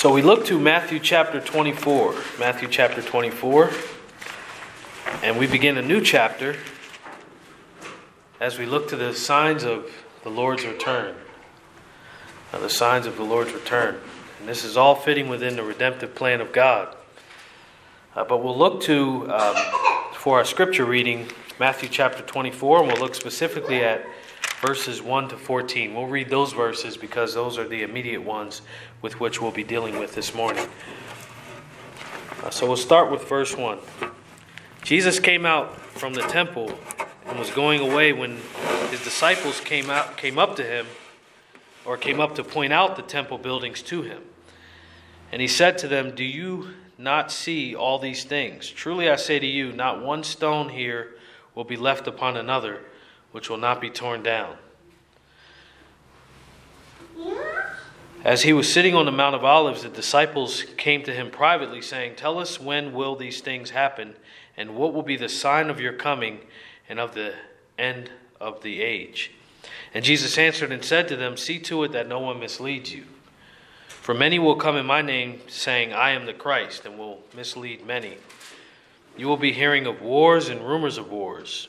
So we look to Matthew chapter 24. Matthew chapter 24. And we begin a new chapter as we look to the signs of the Lord's return. Now, the signs of the Lord's return. And this is all fitting within the redemptive plan of God. Uh, but we'll look to, um, for our scripture reading, Matthew chapter 24, and we'll look specifically at verses 1 to 14. We'll read those verses because those are the immediate ones with which we'll be dealing with this morning. Uh, so we'll start with verse 1. Jesus came out from the temple and was going away when his disciples came out came up to him or came up to point out the temple buildings to him. And he said to them, "Do you not see all these things? Truly I say to you, not one stone here will be left upon another which will not be torn down. As he was sitting on the Mount of Olives, the disciples came to him privately, saying, Tell us when will these things happen, and what will be the sign of your coming and of the end of the age? And Jesus answered and said to them, See to it that no one misleads you. For many will come in my name, saying, I am the Christ, and will mislead many. You will be hearing of wars and rumors of wars.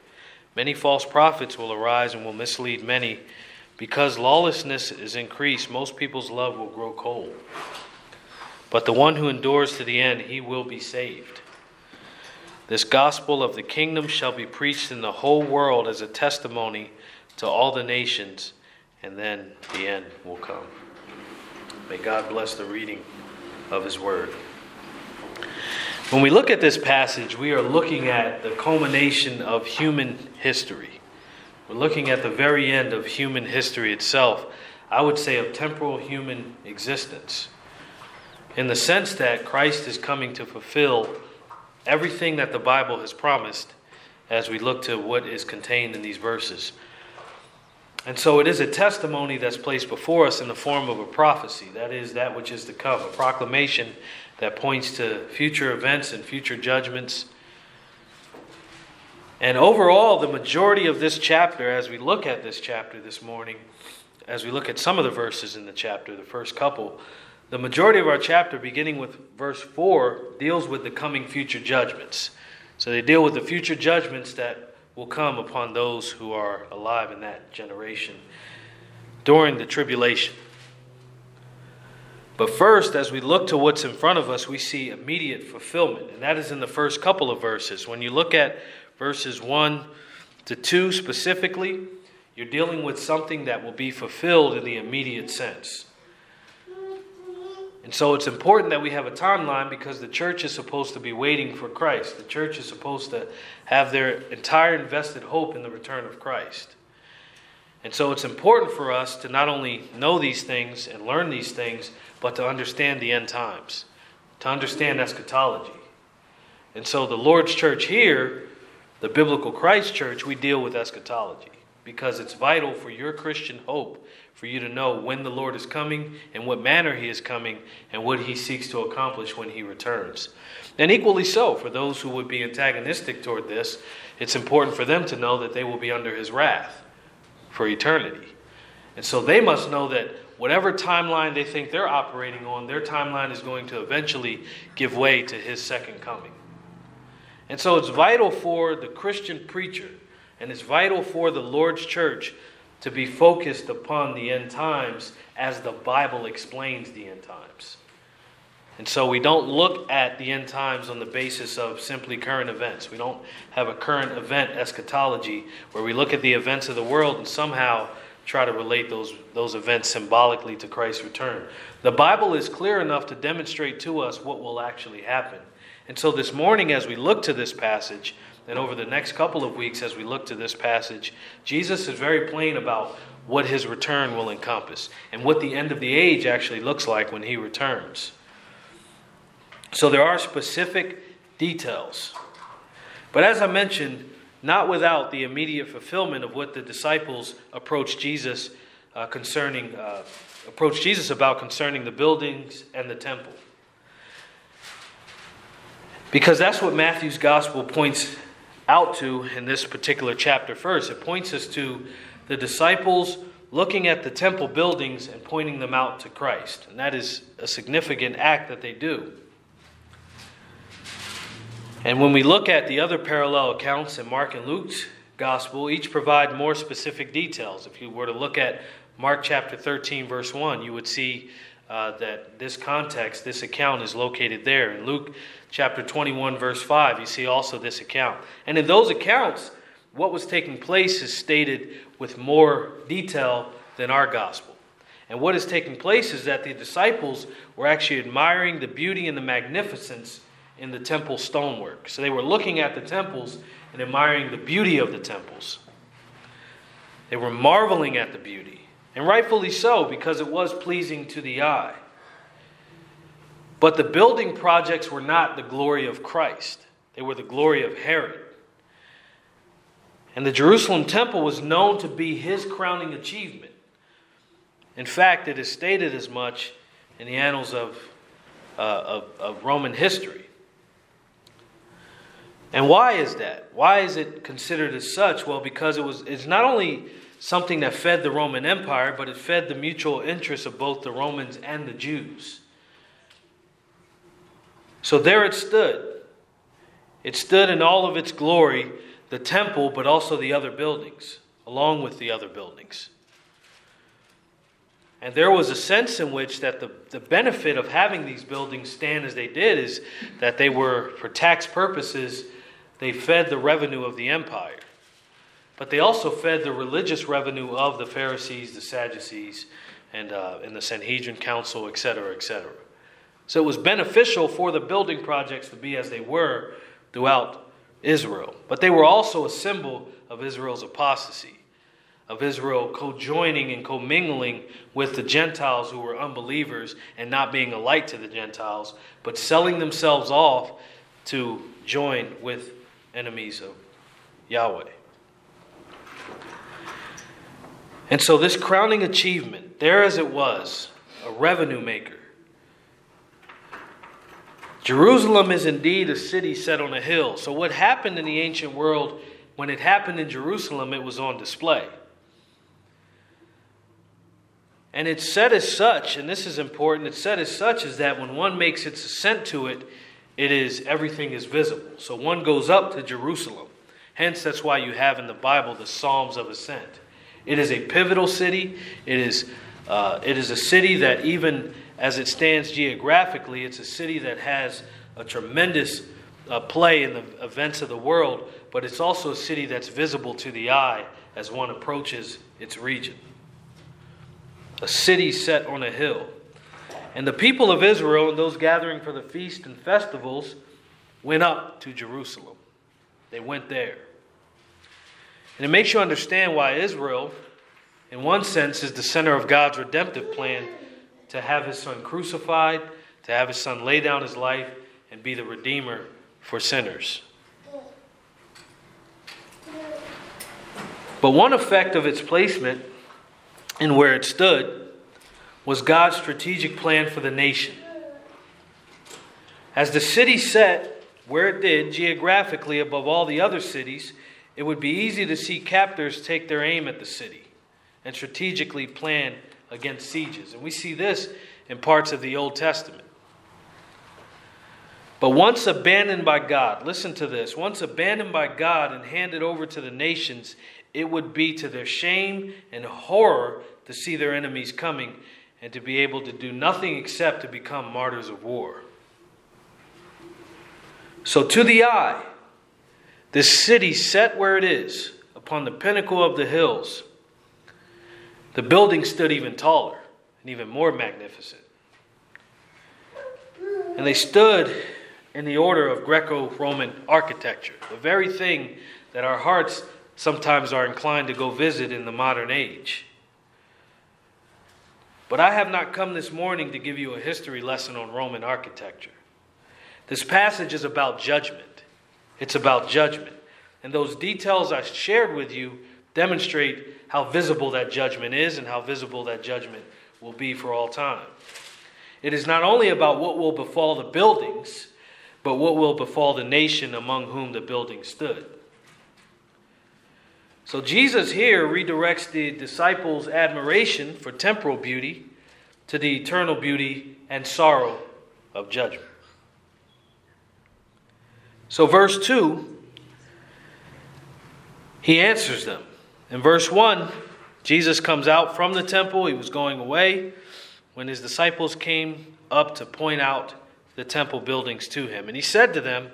Many false prophets will arise and will mislead many. Because lawlessness is increased, most people's love will grow cold. But the one who endures to the end, he will be saved. This gospel of the kingdom shall be preached in the whole world as a testimony to all the nations, and then the end will come. May God bless the reading of his word. When we look at this passage, we are looking at the culmination of human history. We're looking at the very end of human history itself, I would say of temporal human existence, in the sense that Christ is coming to fulfill everything that the Bible has promised as we look to what is contained in these verses. And so it is a testimony that's placed before us in the form of a prophecy. That is, that which is to come, a proclamation that points to future events and future judgments. And overall, the majority of this chapter, as we look at this chapter this morning, as we look at some of the verses in the chapter, the first couple, the majority of our chapter, beginning with verse 4, deals with the coming future judgments. So they deal with the future judgments that will come upon those who are alive in that generation during the tribulation. But first, as we look to what's in front of us, we see immediate fulfillment. And that is in the first couple of verses. When you look at verses 1 to 2 specifically, you're dealing with something that will be fulfilled in the immediate sense. And so it's important that we have a timeline because the church is supposed to be waiting for Christ. The church is supposed to have their entire invested hope in the return of Christ. And so it's important for us to not only know these things and learn these things, but to understand the end times, to understand eschatology. And so the Lord's church here, the biblical Christ church, we deal with eschatology because it's vital for your Christian hope for you to know when the Lord is coming and what manner he is coming and what he seeks to accomplish when he returns. And equally so, for those who would be antagonistic toward this, it's important for them to know that they will be under his wrath for eternity. And so they must know that whatever timeline they think they're operating on, their timeline is going to eventually give way to his second coming. And so it's vital for the Christian preacher and it's vital for the Lord's church to be focused upon the end times as the Bible explains the end times. And so we don't look at the end times on the basis of simply current events. We don't have a current event eschatology where we look at the events of the world and somehow try to relate those, those events symbolically to Christ's return. The Bible is clear enough to demonstrate to us what will actually happen. And so this morning, as we look to this passage, and over the next couple of weeks, as we look to this passage, Jesus is very plain about what his return will encompass and what the end of the age actually looks like when he returns. So there are specific details. But as I mentioned, not without the immediate fulfillment of what the disciples approached Jesus uh, concerning, uh, Jesus about concerning the buildings and the temple. Because that's what Matthew's gospel points out to in this particular chapter first. It points us to the disciples looking at the temple buildings and pointing them out to Christ. And that is a significant act that they do. And when we look at the other parallel accounts in Mark and Luke's gospel, each provide more specific details. If you were to look at Mark chapter 13, verse 1, you would see uh, that this context, this account is located there. In Luke chapter 21, verse 5, you see also this account. And in those accounts, what was taking place is stated with more detail than our gospel. And what is taking place is that the disciples were actually admiring the beauty and the magnificence in the temple stonework. So they were looking at the temples and admiring the beauty of the temples. They were marveling at the beauty. And rightfully so, because it was pleasing to the eye. But the building projects were not the glory of Christ, they were the glory of Herod. And the Jerusalem temple was known to be his crowning achievement. In fact, it is stated as much in the annals of, uh, of, of Roman history. And why is that? Why is it considered as such? Well, because it was it's not only something that fed the Roman Empire, but it fed the mutual interests of both the Romans and the Jews. So there it stood. It stood in all of its glory, the temple, but also the other buildings, along with the other buildings. And there was a sense in which that the, the benefit of having these buildings stand as they did is that they were, for tax purposes, they fed the revenue of the empire. But they also fed the religious revenue of the Pharisees, the Sadducees, and, uh, and the Sanhedrin Council, etc., etc. So it was beneficial for the building projects to be as they were throughout Israel. But they were also a symbol of Israel's apostasy, of Israel co joining and commingling with the Gentiles who were unbelievers and not being a light to the Gentiles, but selling themselves off to join with enemies of Yahweh. And so, this crowning achievement, there as it was, a revenue maker. Jerusalem is indeed a city set on a hill. So, what happened in the ancient world, when it happened in Jerusalem, it was on display. And it's said as such, and this is important, it's said as such is that when one makes its ascent to it, it is everything is visible. So one goes up to Jerusalem. Hence, that's why you have in the Bible the Psalms of Ascent. It is a pivotal city. It is, uh, it is a city that, even as it stands geographically, it's a city that has a tremendous uh, play in the events of the world, but it's also a city that's visible to the eye as one approaches its region. A city set on a hill. And the people of Israel and those gathering for the feast and festivals went up to Jerusalem. They went there. And it makes you understand why Israel, in one sense, is the center of God's redemptive plan to have his son crucified, to have his son lay down his life, and be the redeemer for sinners. But one effect of its placement and where it stood was God's strategic plan for the nation. As the city set where it did geographically above all the other cities, it would be easy to see captors take their aim at the city and strategically plan against sieges. And we see this in parts of the Old Testament. But once abandoned by God, listen to this once abandoned by God and handed over to the nations, it would be to their shame and horror to see their enemies coming and to be able to do nothing except to become martyrs of war. So, to the eye, this city set where it is, upon the pinnacle of the hills, the building stood even taller and even more magnificent. And they stood in the order of Greco Roman architecture, the very thing that our hearts sometimes are inclined to go visit in the modern age. But I have not come this morning to give you a history lesson on Roman architecture. This passage is about judgment. It's about judgment. And those details I shared with you demonstrate how visible that judgment is and how visible that judgment will be for all time. It is not only about what will befall the buildings, but what will befall the nation among whom the building stood. So Jesus here redirects the disciples' admiration for temporal beauty to the eternal beauty and sorrow of judgment. So, verse 2, he answers them. In verse 1, Jesus comes out from the temple. He was going away when his disciples came up to point out the temple buildings to him. And he said to them,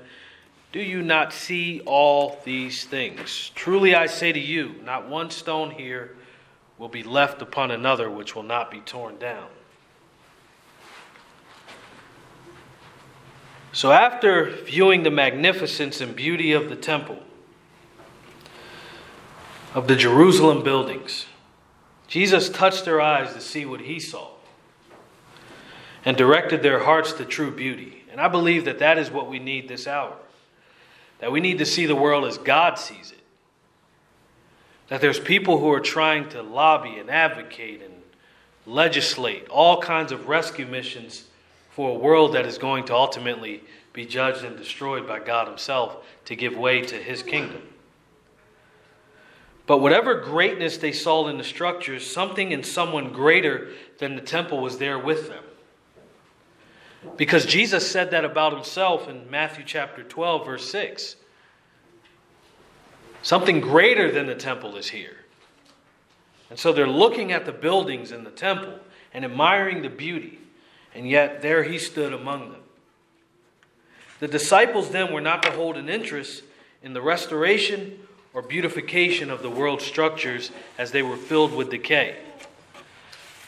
Do you not see all these things? Truly I say to you, not one stone here will be left upon another which will not be torn down. So, after viewing the magnificence and beauty of the temple, of the Jerusalem buildings, Jesus touched their eyes to see what he saw and directed their hearts to true beauty. And I believe that that is what we need this hour. That we need to see the world as God sees it. That there's people who are trying to lobby and advocate and legislate all kinds of rescue missions for a world that is going to ultimately be judged and destroyed by God Himself to give way to His kingdom. But whatever greatness they saw in the structures, something and someone greater than the temple was there with them. Because Jesus said that about himself in Matthew chapter 12, verse 6. Something greater than the temple is here. And so they're looking at the buildings in the temple and admiring the beauty. And yet there he stood among them. The disciples then were not to hold an interest in the restoration or beautification of the world's structures as they were filled with decay.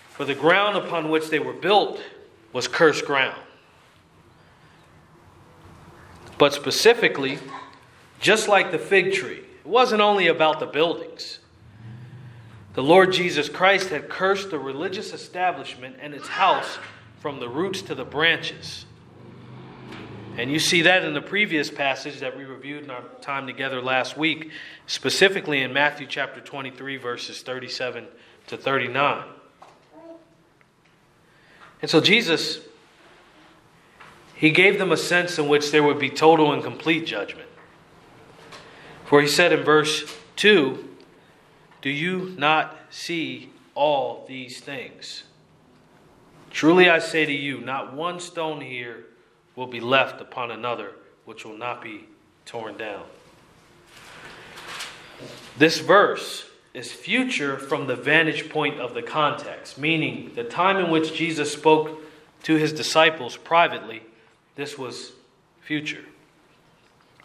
For the ground upon which they were built was cursed ground. But specifically, just like the fig tree, it wasn't only about the buildings. The Lord Jesus Christ had cursed the religious establishment and its house from the roots to the branches. And you see that in the previous passage that we reviewed in our time together last week, specifically in Matthew chapter 23, verses 37 to 39. And so Jesus, he gave them a sense in which there would be total and complete judgment. For he said in verse 2 Do you not see all these things? Truly I say to you, not one stone here will be left upon another which will not be torn down. This verse is future from the vantage point of the context, meaning the time in which Jesus spoke to his disciples privately, this was future.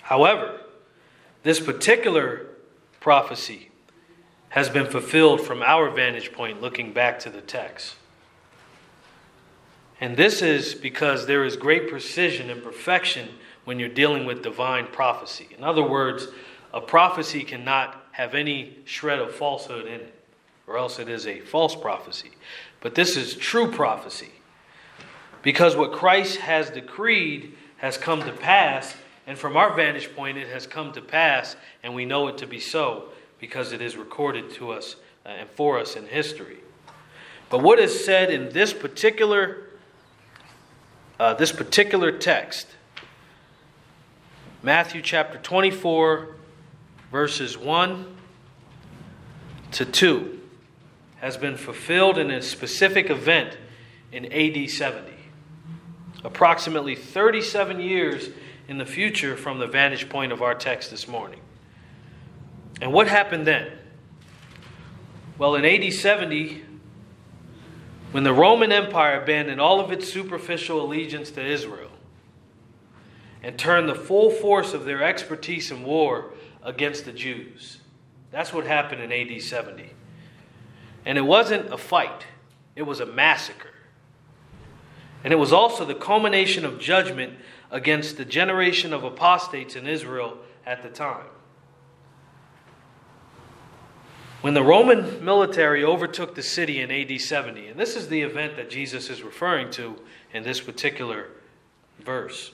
However, this particular prophecy has been fulfilled from our vantage point looking back to the text. And this is because there is great precision and perfection when you're dealing with divine prophecy. In other words, a prophecy cannot have any shred of falsehood in it, or else it is a false prophecy. But this is true prophecy. Because what Christ has decreed has come to pass, and from our vantage point, it has come to pass, and we know it to be so because it is recorded to us uh, and for us in history. But what is said in this particular uh, this particular text, Matthew chapter 24, verses 1 to 2, has been fulfilled in a specific event in AD 70. Approximately 37 years in the future from the vantage point of our text this morning. And what happened then? Well, in AD 70, when the Roman Empire abandoned all of its superficial allegiance to Israel and turned the full force of their expertise in war against the Jews. That's what happened in AD 70. And it wasn't a fight, it was a massacre. And it was also the culmination of judgment against the generation of apostates in Israel at the time. When the Roman military overtook the city in AD 70, and this is the event that Jesus is referring to in this particular verse.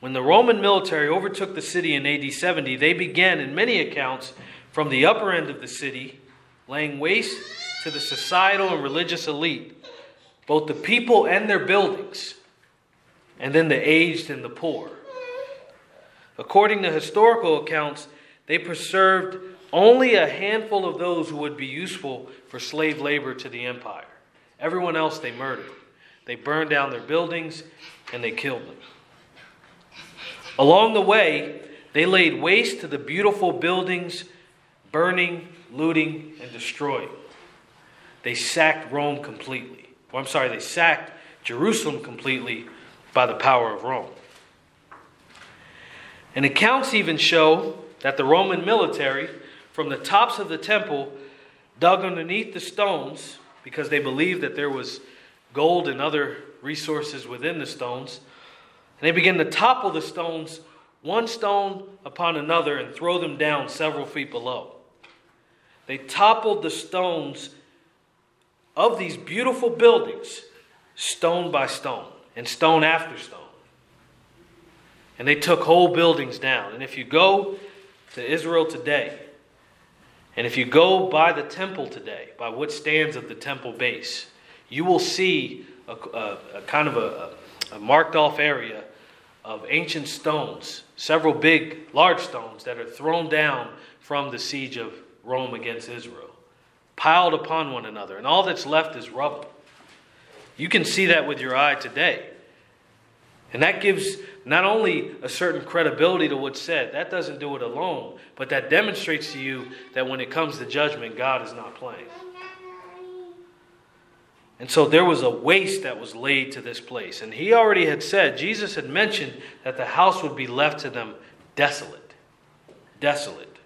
When the Roman military overtook the city in AD 70, they began, in many accounts, from the upper end of the city, laying waste to the societal and religious elite, both the people and their buildings, and then the aged and the poor. According to historical accounts, they preserved only a handful of those who would be useful for slave labor to the empire. Everyone else they murdered. They burned down their buildings and they killed them. Along the way, they laid waste to the beautiful buildings, burning, looting, and destroying. They sacked Rome completely. I'm sorry, they sacked Jerusalem completely by the power of Rome. And accounts even show that the Roman military, from the tops of the temple, dug underneath the stones because they believed that there was gold and other resources within the stones and they began to topple the stones one stone upon another and throw them down several feet below. They toppled the stones of these beautiful buildings, stone by stone, and stone after stone. And they took whole buildings down. And if you go to Israel today, and if you go by the temple today, by what stands at the temple base, you will see a, a, a kind of a, a marked off area of ancient stones, several big, large stones that are thrown down from the siege of Rome against Israel, piled upon one another, and all that's left is rubble. You can see that with your eye today. And that gives not only a certain credibility to what's said, that doesn't do it alone, but that demonstrates to you that when it comes to judgment, God is not playing. And so there was a waste that was laid to this place. And he already had said, Jesus had mentioned that the house would be left to them desolate. Desolate.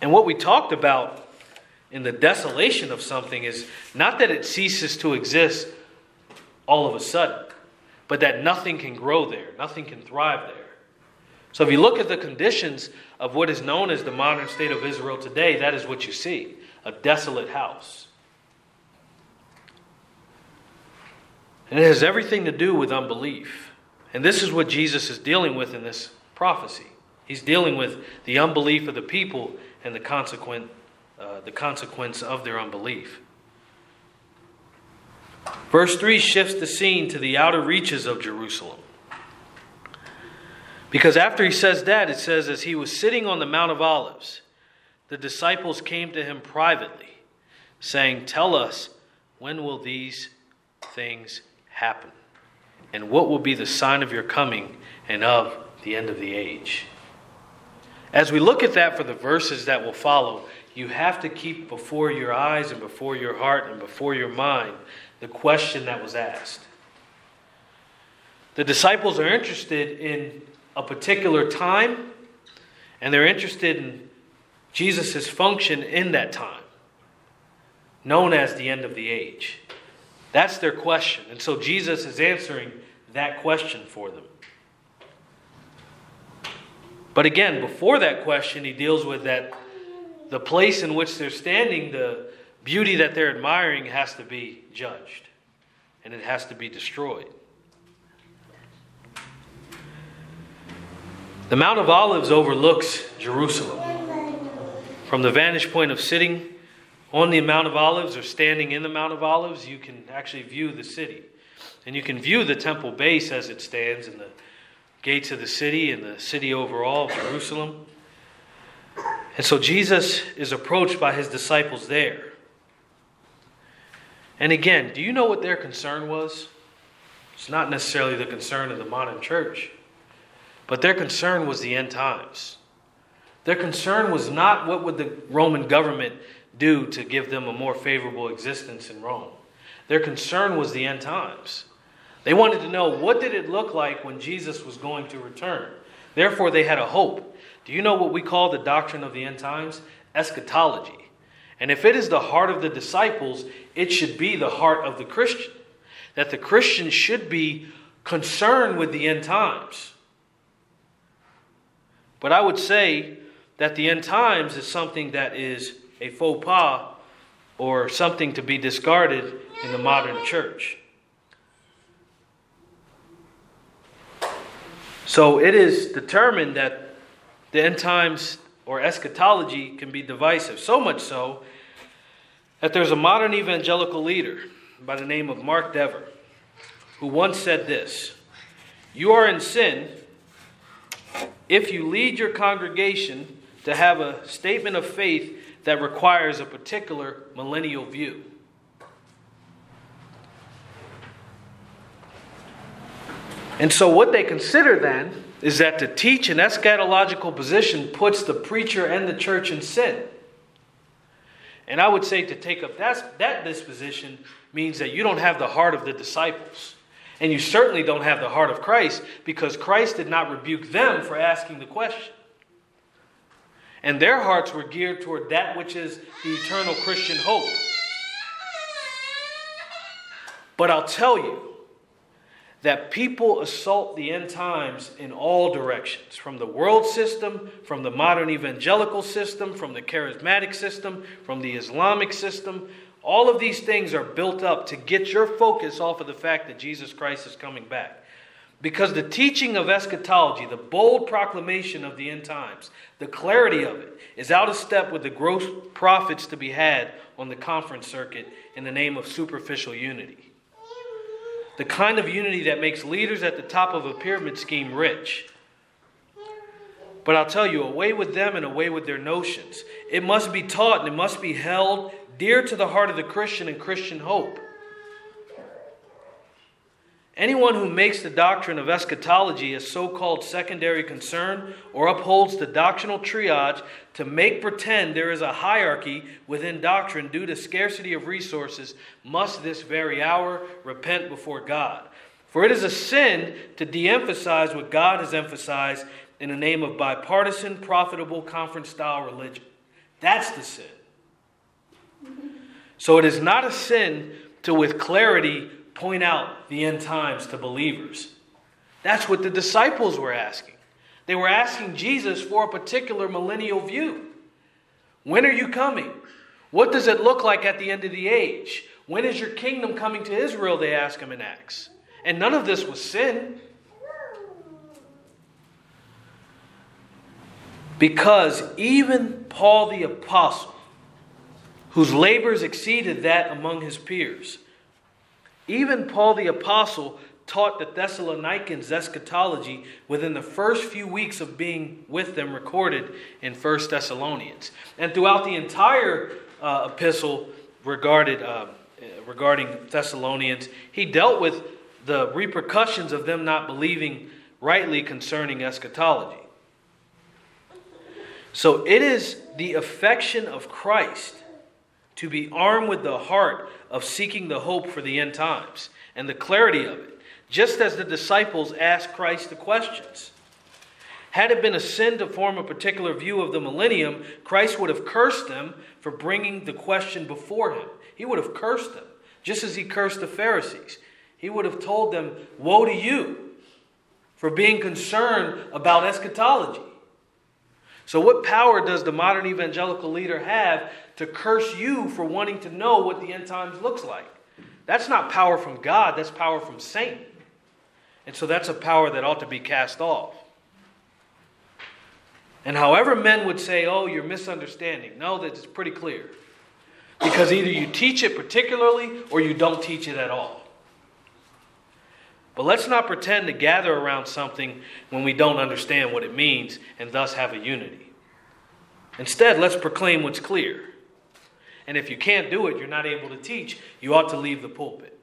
And what we talked about in the desolation of something is not that it ceases to exist all of a sudden, but that nothing can grow there, nothing can thrive there. So if you look at the conditions of what is known as the modern state of Israel today, that is what you see a desolate house. And it has everything to do with unbelief. And this is what Jesus is dealing with in this prophecy. He's dealing with the unbelief of the people and the consequent, uh, the consequence of their unbelief. Verse 3 shifts the scene to the outer reaches of Jerusalem. Because after he says that, it says, as he was sitting on the Mount of Olives, the disciples came to him privately, saying, Tell us, when will these things happen? And what will be the sign of your coming and of the end of the age? As we look at that for the verses that will follow, you have to keep before your eyes and before your heart and before your mind the question that was asked. The disciples are interested in a particular time, and they're interested in Jesus' function in that time, known as the end of the age. That's their question. And so Jesus is answering that question for them. But again, before that question, he deals with that the place in which they're standing, the beauty that they're admiring has to be judged and it has to be destroyed. The Mount of Olives overlooks Jerusalem. From the vantage point of sitting on the Mount of Olives or standing in the Mount of Olives, you can actually view the city. And you can view the temple base as it stands and the gates of the city and the city overall Jerusalem. And so Jesus is approached by his disciples there. And again, do you know what their concern was? It's not necessarily the concern of the modern church, but their concern was the end times. Their concern was not what would the Roman government do to give them a more favorable existence in Rome. Their concern was the end times. They wanted to know what did it look like when Jesus was going to return. Therefore they had a hope. Do you know what we call the doctrine of the end times? Eschatology. And if it is the heart of the disciples, it should be the heart of the Christian. That the Christian should be concerned with the end times. But I would say that the end times is something that is a faux pas or something to be discarded in the modern church. So it is determined that the end times or eschatology can be divisive, so much so that there's a modern evangelical leader by the name of Mark Dever who once said this You are in sin if you lead your congregation to have a statement of faith that requires a particular millennial view. And so, what they consider then is that to teach an eschatological position puts the preacher and the church in sin. And I would say to take up that, that disposition means that you don't have the heart of the disciples. And you certainly don't have the heart of Christ because Christ did not rebuke them for asking the question. And their hearts were geared toward that which is the eternal Christian hope. But I'll tell you, that people assault the end times in all directions from the world system, from the modern evangelical system, from the charismatic system, from the Islamic system. All of these things are built up to get your focus off of the fact that Jesus Christ is coming back. Because the teaching of eschatology, the bold proclamation of the end times, the clarity of it, is out of step with the gross profits to be had on the conference circuit in the name of superficial unity the kind of unity that makes leaders at the top of a pyramid scheme rich. But I'll tell you, away with them and away with their notions. It must be taught and it must be held dear to the heart of the Christian and Christian hope. Anyone who makes the doctrine of eschatology a so called secondary concern or upholds the doctrinal triage to make pretend there is a hierarchy within doctrine due to scarcity of resources must this very hour repent before God. For it is a sin to de emphasize what God has emphasized in the name of bipartisan, profitable, conference style religion. That's the sin. So it is not a sin to, with clarity, point out the end times to believers. That's what the disciples were asking. They were asking Jesus for a particular millennial view. When are you coming? What does it look like at the end of the age? When is your kingdom coming to Israel? They ask him in Acts. And none of this was sin. Because even Paul the Apostle, whose labors exceeded that among his peers, even Paul the Apostle taught the Thessalonians eschatology within the first few weeks of being with them, recorded in 1 Thessalonians. And throughout the entire uh, epistle regarded, uh, regarding Thessalonians, he dealt with the repercussions of them not believing rightly concerning eschatology. So it is the affection of Christ to be armed with the heart of seeking the hope for the end times and the clarity of it, just as the disciples asked Christ the questions. Had it been a sin to form a particular view of the millennium, Christ would have cursed them for bringing the question before him. He would have cursed them, just as he cursed the Pharisees. He would have told them, Woe to you for being concerned about eschatology. So, what power does the modern evangelical leader have to curse you for wanting to know what the end times looks like? That's not power from God, that's power from Satan. And so, that's a power that ought to be cast off. And however men would say, oh, you're misunderstanding, no, that's pretty clear. Because either you teach it particularly or you don't teach it at all. But let's not pretend to gather around something when we don't understand what it means and thus have a unity. Instead, let's proclaim what's clear. And if you can't do it, you're not able to teach, you ought to leave the pulpit.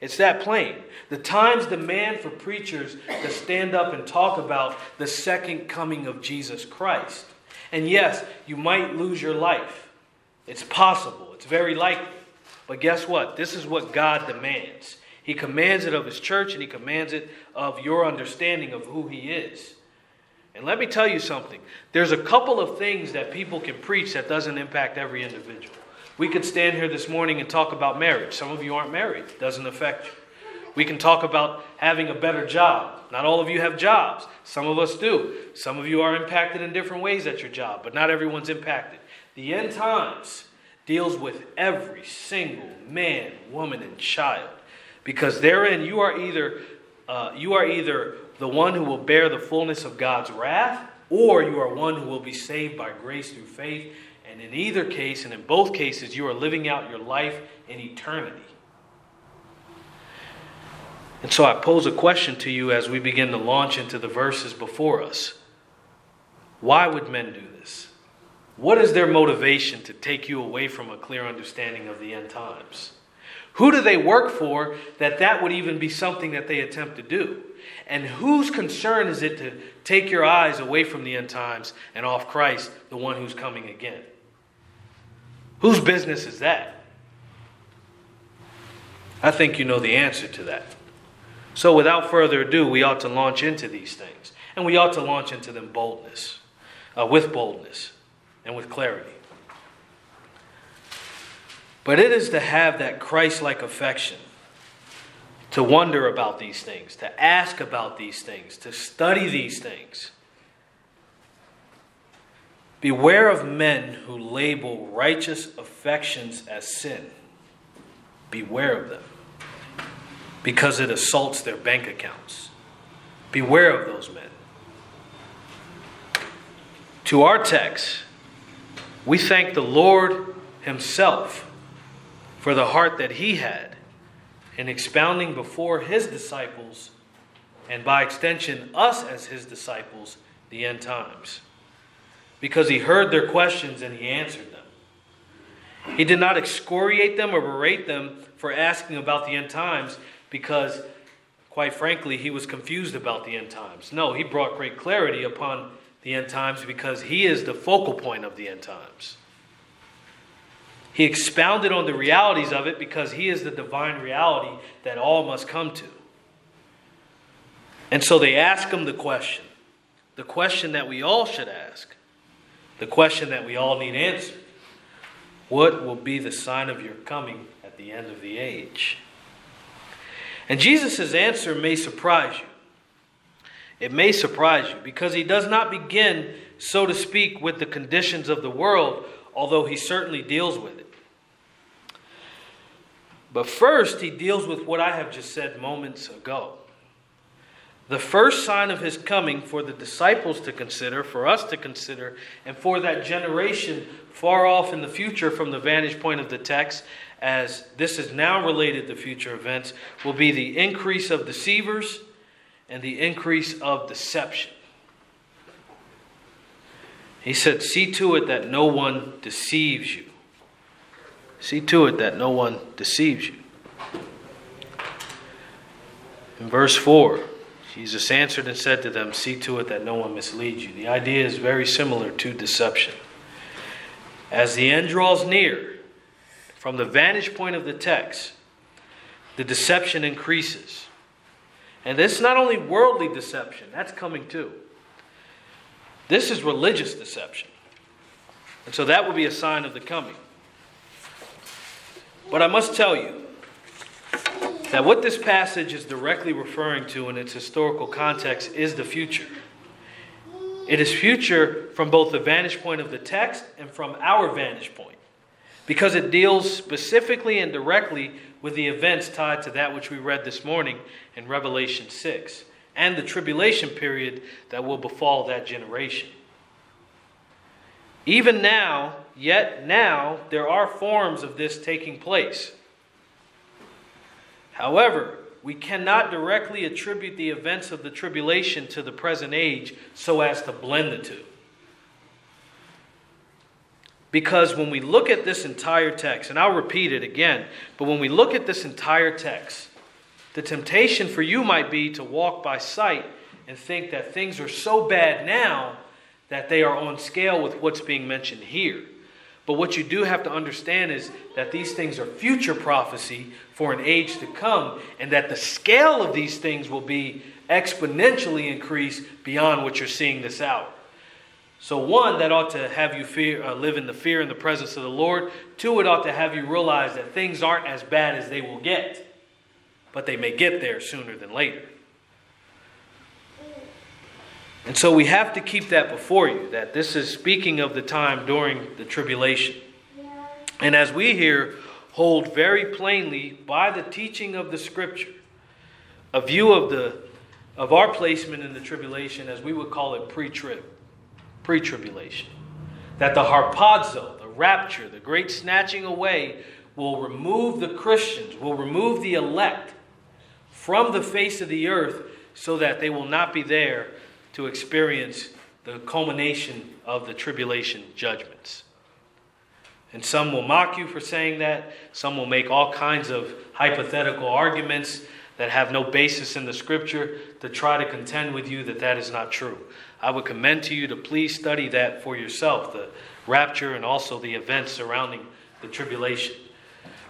It's that plain. The times demand for preachers to stand up and talk about the second coming of Jesus Christ. And yes, you might lose your life. It's possible, it's very likely. But guess what? This is what God demands. He commands it of His church and He commands it of your understanding of who He is. And let me tell you something. There's a couple of things that people can preach that doesn't impact every individual. We could stand here this morning and talk about marriage. Some of you aren't married, it doesn't affect you. We can talk about having a better job. Not all of you have jobs. Some of us do. Some of you are impacted in different ways at your job, but not everyone's impacted. The end times deals with every single man, woman, and child because therein you are either uh, you are either the one who will bear the fullness of God's wrath, or you are one who will be saved by grace through faith. And in either case, and in both cases, you are living out your life in eternity. And so I pose a question to you as we begin to launch into the verses before us. Why would men do this? What is their motivation to take you away from a clear understanding of the end times? Who do they work for that that would even be something that they attempt to do? And whose concern is it to take your eyes away from the end times and off Christ, the one who's coming again? Whose business is that? I think you know the answer to that. So, without further ado, we ought to launch into these things. And we ought to launch into them boldness, uh, with boldness and with clarity. But it is to have that Christ like affection, to wonder about these things, to ask about these things, to study these things. Beware of men who label righteous affections as sin. Beware of them because it assaults their bank accounts. Beware of those men. To our text, we thank the Lord Himself for the heart that He had in expounding before His disciples, and by extension, us as His disciples, the end times. Because He heard their questions and He answered them. He did not excoriate them or berate them for asking about the end times because, quite frankly, he was confused about the end times. No, he brought great clarity upon the end times because he is the focal point of the end times. He expounded on the realities of it because he is the divine reality that all must come to. And so they ask him the question the question that we all should ask, the question that we all need answered. What will be the sign of your coming at the end of the age? And Jesus' answer may surprise you. It may surprise you because he does not begin, so to speak, with the conditions of the world, although he certainly deals with it. But first, he deals with what I have just said moments ago. The first sign of his coming for the disciples to consider, for us to consider, and for that generation far off in the future from the vantage point of the text, as this is now related to future events, will be the increase of deceivers and the increase of deception. He said, See to it that no one deceives you. See to it that no one deceives you. In verse 4, Jesus answered and said to them, See to it that no one misleads you. The idea is very similar to deception. As the end draws near, from the vantage point of the text, the deception increases. And this is not only worldly deception, that's coming too. This is religious deception. And so that will be a sign of the coming. But I must tell you that what this passage is directly referring to in its historical context is the future. It is future from both the vantage point of the text and from our vantage point because it deals specifically and directly with the events tied to that which we read this morning in Revelation 6 and the tribulation period that will befall that generation. Even now, yet now, there are forms of this taking place. However, we cannot directly attribute the events of the tribulation to the present age so as to blend the two. Because when we look at this entire text, and I'll repeat it again, but when we look at this entire text, the temptation for you might be to walk by sight and think that things are so bad now that they are on scale with what's being mentioned here. But what you do have to understand is that these things are future prophecy for an age to come, and that the scale of these things will be exponentially increased beyond what you're seeing this hour. So, one, that ought to have you fear, uh, live in the fear and the presence of the Lord. Two, it ought to have you realize that things aren't as bad as they will get, but they may get there sooner than later. And so we have to keep that before you that this is speaking of the time during the tribulation. And as we here hold very plainly by the teaching of the Scripture, a view of the of our placement in the tribulation as we would call it pre trib, pre tribulation. That the harpazo, the rapture, the great snatching away, will remove the Christians, will remove the elect from the face of the earth so that they will not be there to experience the culmination of the tribulation judgments. And some will mock you for saying that. Some will make all kinds of hypothetical arguments that have no basis in the scripture to try to contend with you that that is not true. I would commend to you to please study that for yourself the rapture and also the events surrounding the tribulation.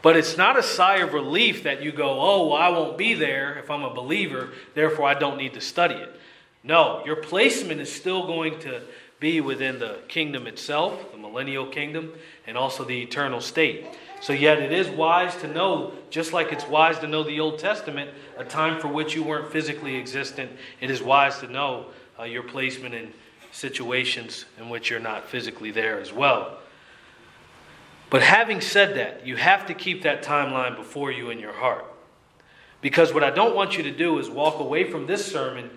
But it's not a sigh of relief that you go, oh, well, I won't be there if I'm a believer, therefore I don't need to study it. No, your placement is still going to be within the kingdom itself, the millennial kingdom, and also the eternal state. So, yet it is wise to know, just like it's wise to know the Old Testament, a time for which you weren't physically existent, it is wise to know uh, your placement in situations in which you're not physically there as well. But having said that, you have to keep that timeline before you in your heart. Because what I don't want you to do is walk away from this sermon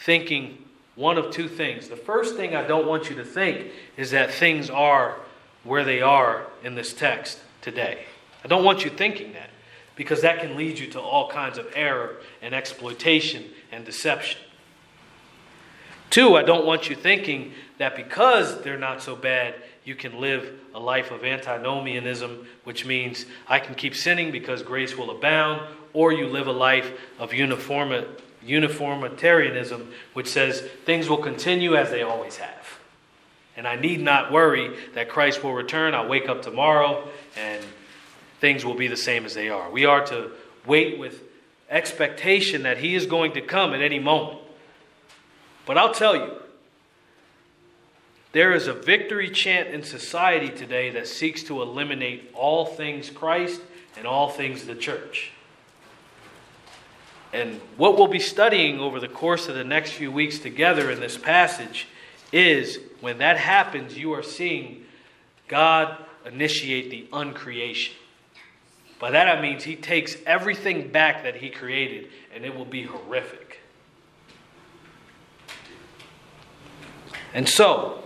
thinking one of two things. The first thing I don't want you to think is that things are where they are in this text today. I don't want you thinking that because that can lead you to all kinds of error and exploitation and deception. Two, I don't want you thinking that because they're not so bad, you can live a life of antinomianism, which means I can keep sinning because grace will abound, or you live a life of uniform, uniformitarianism, which says things will continue as they always have. And I need not worry that Christ will return. I'll wake up tomorrow and things will be the same as they are. We are to wait with expectation that He is going to come at any moment. But I'll tell you, there is a victory chant in society today that seeks to eliminate all things Christ and all things the church. And what we'll be studying over the course of the next few weeks together in this passage is when that happens, you are seeing God initiate the uncreation. By that I mean he takes everything back that he created and it will be horrific. And so,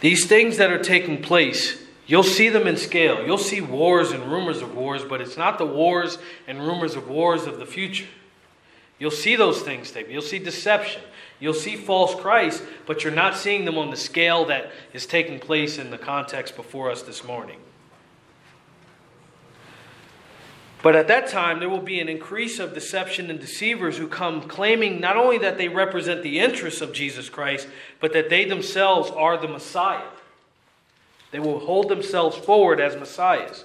these things that are taking place, you'll see them in scale. You'll see wars and rumors of wars, but it's not the wars and rumors of wars of the future. You'll see those things take. You'll see deception. You'll see false Christ, but you're not seeing them on the scale that is taking place in the context before us this morning. But at that time, there will be an increase of deception and deceivers who come claiming not only that they represent the interests of Jesus Christ, but that they themselves are the Messiah. They will hold themselves forward as Messiahs.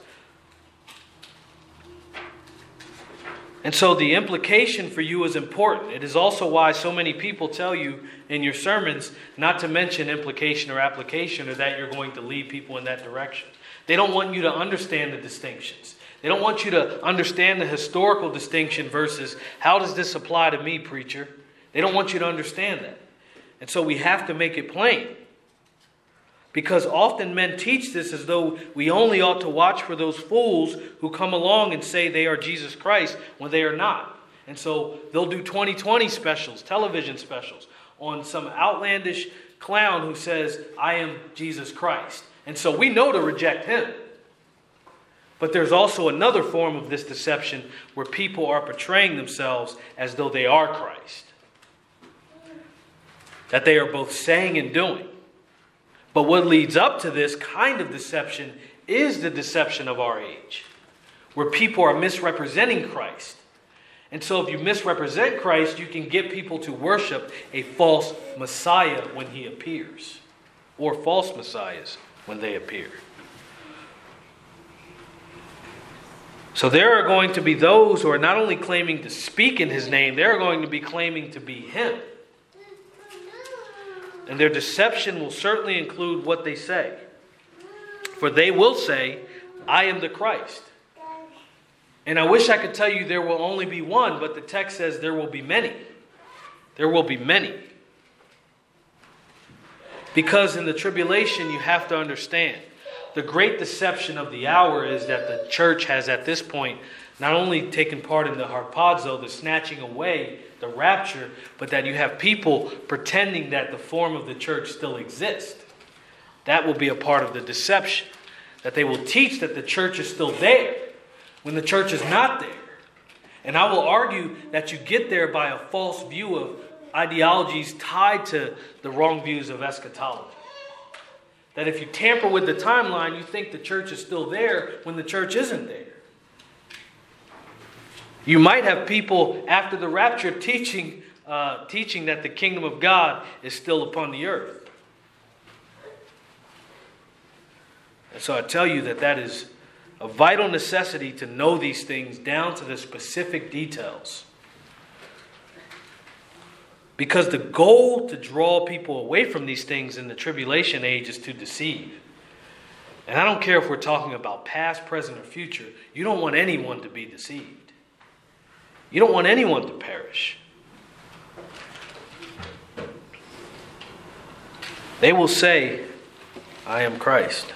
And so the implication for you is important. It is also why so many people tell you in your sermons not to mention implication or application or that you're going to lead people in that direction. They don't want you to understand the distinctions. They don't want you to understand the historical distinction versus how does this apply to me, preacher? They don't want you to understand that. And so we have to make it plain. Because often men teach this as though we only ought to watch for those fools who come along and say they are Jesus Christ when they are not. And so they'll do 2020 specials, television specials, on some outlandish clown who says, I am Jesus Christ. And so we know to reject him. But there's also another form of this deception where people are portraying themselves as though they are Christ. That they are both saying and doing. But what leads up to this kind of deception is the deception of our age, where people are misrepresenting Christ. And so, if you misrepresent Christ, you can get people to worship a false Messiah when he appears, or false Messiahs when they appear. So there are going to be those who are not only claiming to speak in his name, they're going to be claiming to be him. And their deception will certainly include what they say. For they will say, I am the Christ. And I wish I could tell you there will only be one, but the text says there will be many. There will be many. Because in the tribulation, you have to understand the great deception of the hour is that the church has at this point not only taking part in the harpazo, the snatching away, the rapture, but that you have people pretending that the form of the church still exists. That will be a part of the deception. That they will teach that the church is still there when the church is not there. And I will argue that you get there by a false view of ideologies tied to the wrong views of eschatology. That if you tamper with the timeline, you think the church is still there when the church isn't there. You might have people after the rapture teaching, uh, teaching that the kingdom of God is still upon the earth. And so I tell you that that is a vital necessity to know these things down to the specific details. Because the goal to draw people away from these things in the tribulation age is to deceive. And I don't care if we're talking about past, present, or future, you don't want anyone to be deceived. You don't want anyone to perish. They will say, I am Christ.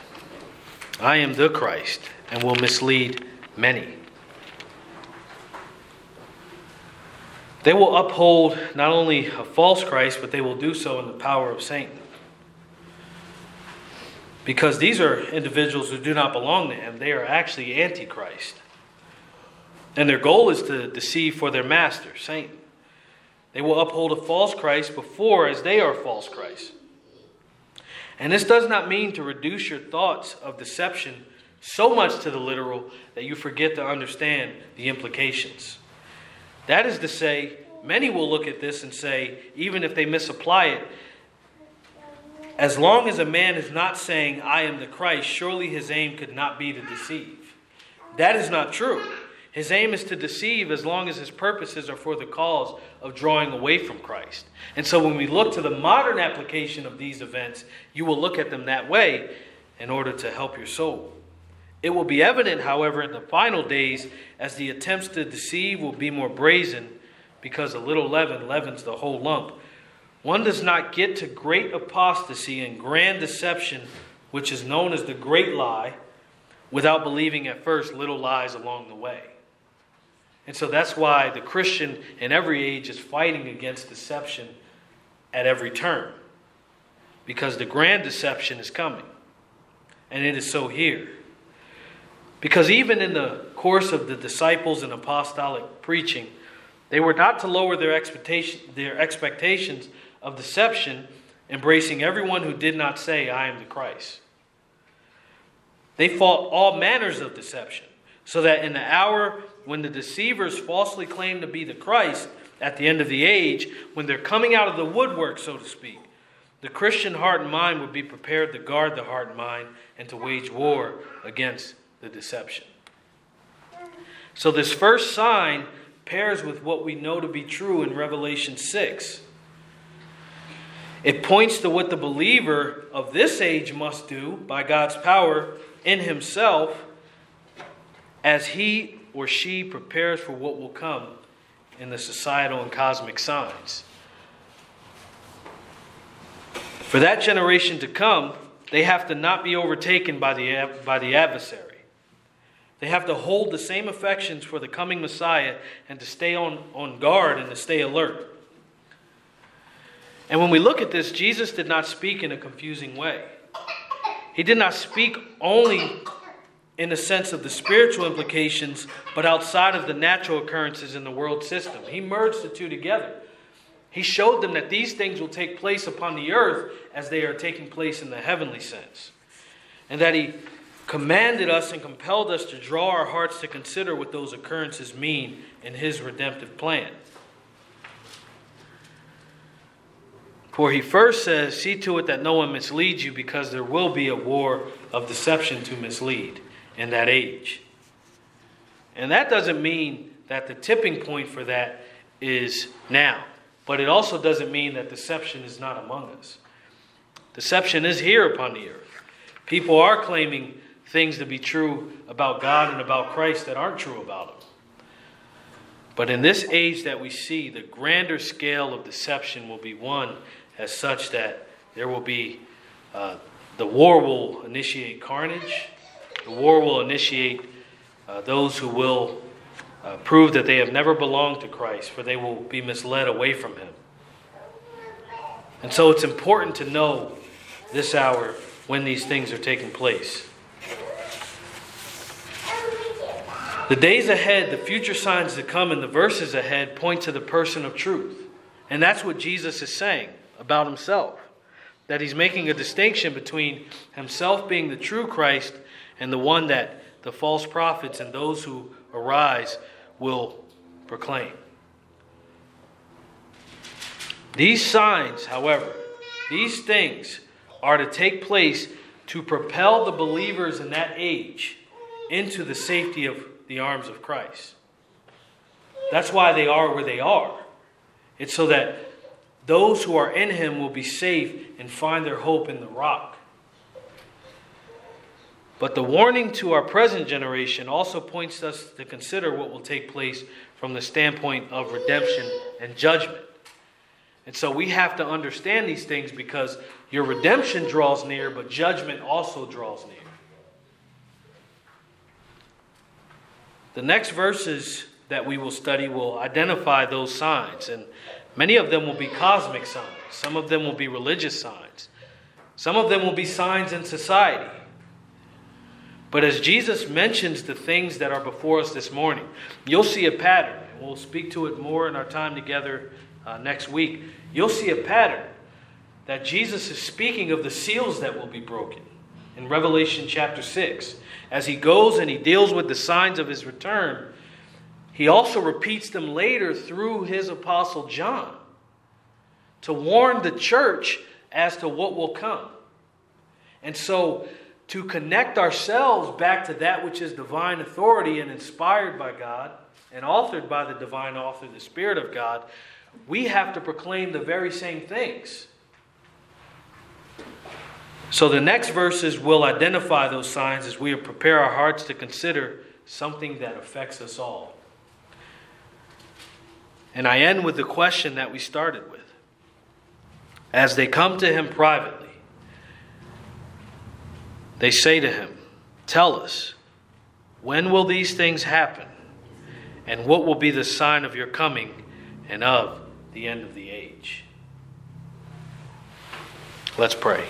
I am the Christ, and will mislead many. They will uphold not only a false Christ, but they will do so in the power of Satan. Because these are individuals who do not belong to him, they are actually antichrist. And their goal is to deceive for their master, Satan. They will uphold a false Christ before as they are false Christ. And this does not mean to reduce your thoughts of deception so much to the literal that you forget to understand the implications. That is to say, many will look at this and say, even if they misapply it, as long as a man is not saying, I am the Christ, surely his aim could not be to deceive. That is not true. His aim is to deceive as long as his purposes are for the cause of drawing away from Christ. And so when we look to the modern application of these events, you will look at them that way in order to help your soul. It will be evident, however, in the final days as the attempts to deceive will be more brazen because a little leaven leavens the whole lump. One does not get to great apostasy and grand deception, which is known as the great lie, without believing at first little lies along the way. And so that's why the Christian in every age is fighting against deception at every turn, because the grand deception is coming. And it is so here. Because even in the course of the disciples and apostolic preaching, they were not to lower their, expectation, their expectations of deception, embracing everyone who did not say, I am the Christ. They fought all manners of deception, so that in the hour when the deceivers falsely claim to be the Christ at the end of the age, when they're coming out of the woodwork, so to speak, the Christian heart and mind would be prepared to guard the heart and mind and to wage war against the deception. So, this first sign pairs with what we know to be true in Revelation 6. It points to what the believer of this age must do by God's power in himself as he or she prepares for what will come in the societal and cosmic signs. For that generation to come, they have to not be overtaken by the, by the adversary. They have to hold the same affections for the coming Messiah and to stay on, on guard and to stay alert. And when we look at this, Jesus did not speak in a confusing way. He did not speak only in the sense of the spiritual implications, but outside of the natural occurrences in the world system. He merged the two together. He showed them that these things will take place upon the earth as they are taking place in the heavenly sense. And that he commanded us and compelled us to draw our hearts to consider what those occurrences mean in his redemptive plan. For he first says, See to it that no one misleads you, because there will be a war of deception to mislead in that age. And that doesn't mean that the tipping point for that is now, but it also doesn't mean that deception is not among us. Deception is here upon the earth. People are claiming things to be true about God and about Christ that aren't true about Him. But in this age that we see, the grander scale of deception will be one as such that there will be uh, the war will initiate carnage. The war will initiate uh, those who will uh, prove that they have never belonged to Christ, for they will be misled away from Him. And so it's important to know this hour when these things are taking place. The days ahead, the future signs to come, and the verses ahead point to the person of truth. And that's what Jesus is saying about himself. That he's making a distinction between himself being the true Christ and the one that the false prophets and those who arise will proclaim. These signs, however, these things are to take place to propel the believers in that age into the safety of the arms of Christ. That's why they are where they are. It's so that those who are in Him will be safe and find their hope in the rock. But the warning to our present generation also points us to consider what will take place from the standpoint of redemption and judgment. And so we have to understand these things because your redemption draws near, but judgment also draws near. The next verses that we will study will identify those signs, and many of them will be cosmic signs. Some of them will be religious signs. Some of them will be signs in society. But as Jesus mentions the things that are before us this morning, you'll see a pattern. And We'll speak to it more in our time together uh, next week. You'll see a pattern that Jesus is speaking of the seals that will be broken in Revelation chapter 6. As he goes and he deals with the signs of his return, he also repeats them later through his apostle John to warn the church as to what will come. And so, to connect ourselves back to that which is divine authority and inspired by God and authored by the divine author, the Spirit of God, we have to proclaim the very same things. So the next verses will identify those signs as we prepare our hearts to consider something that affects us all. And I end with the question that we started with. As they come to him privately, they say to him, Tell us, when will these things happen? And what will be the sign of your coming and of the end of the age? Let's pray.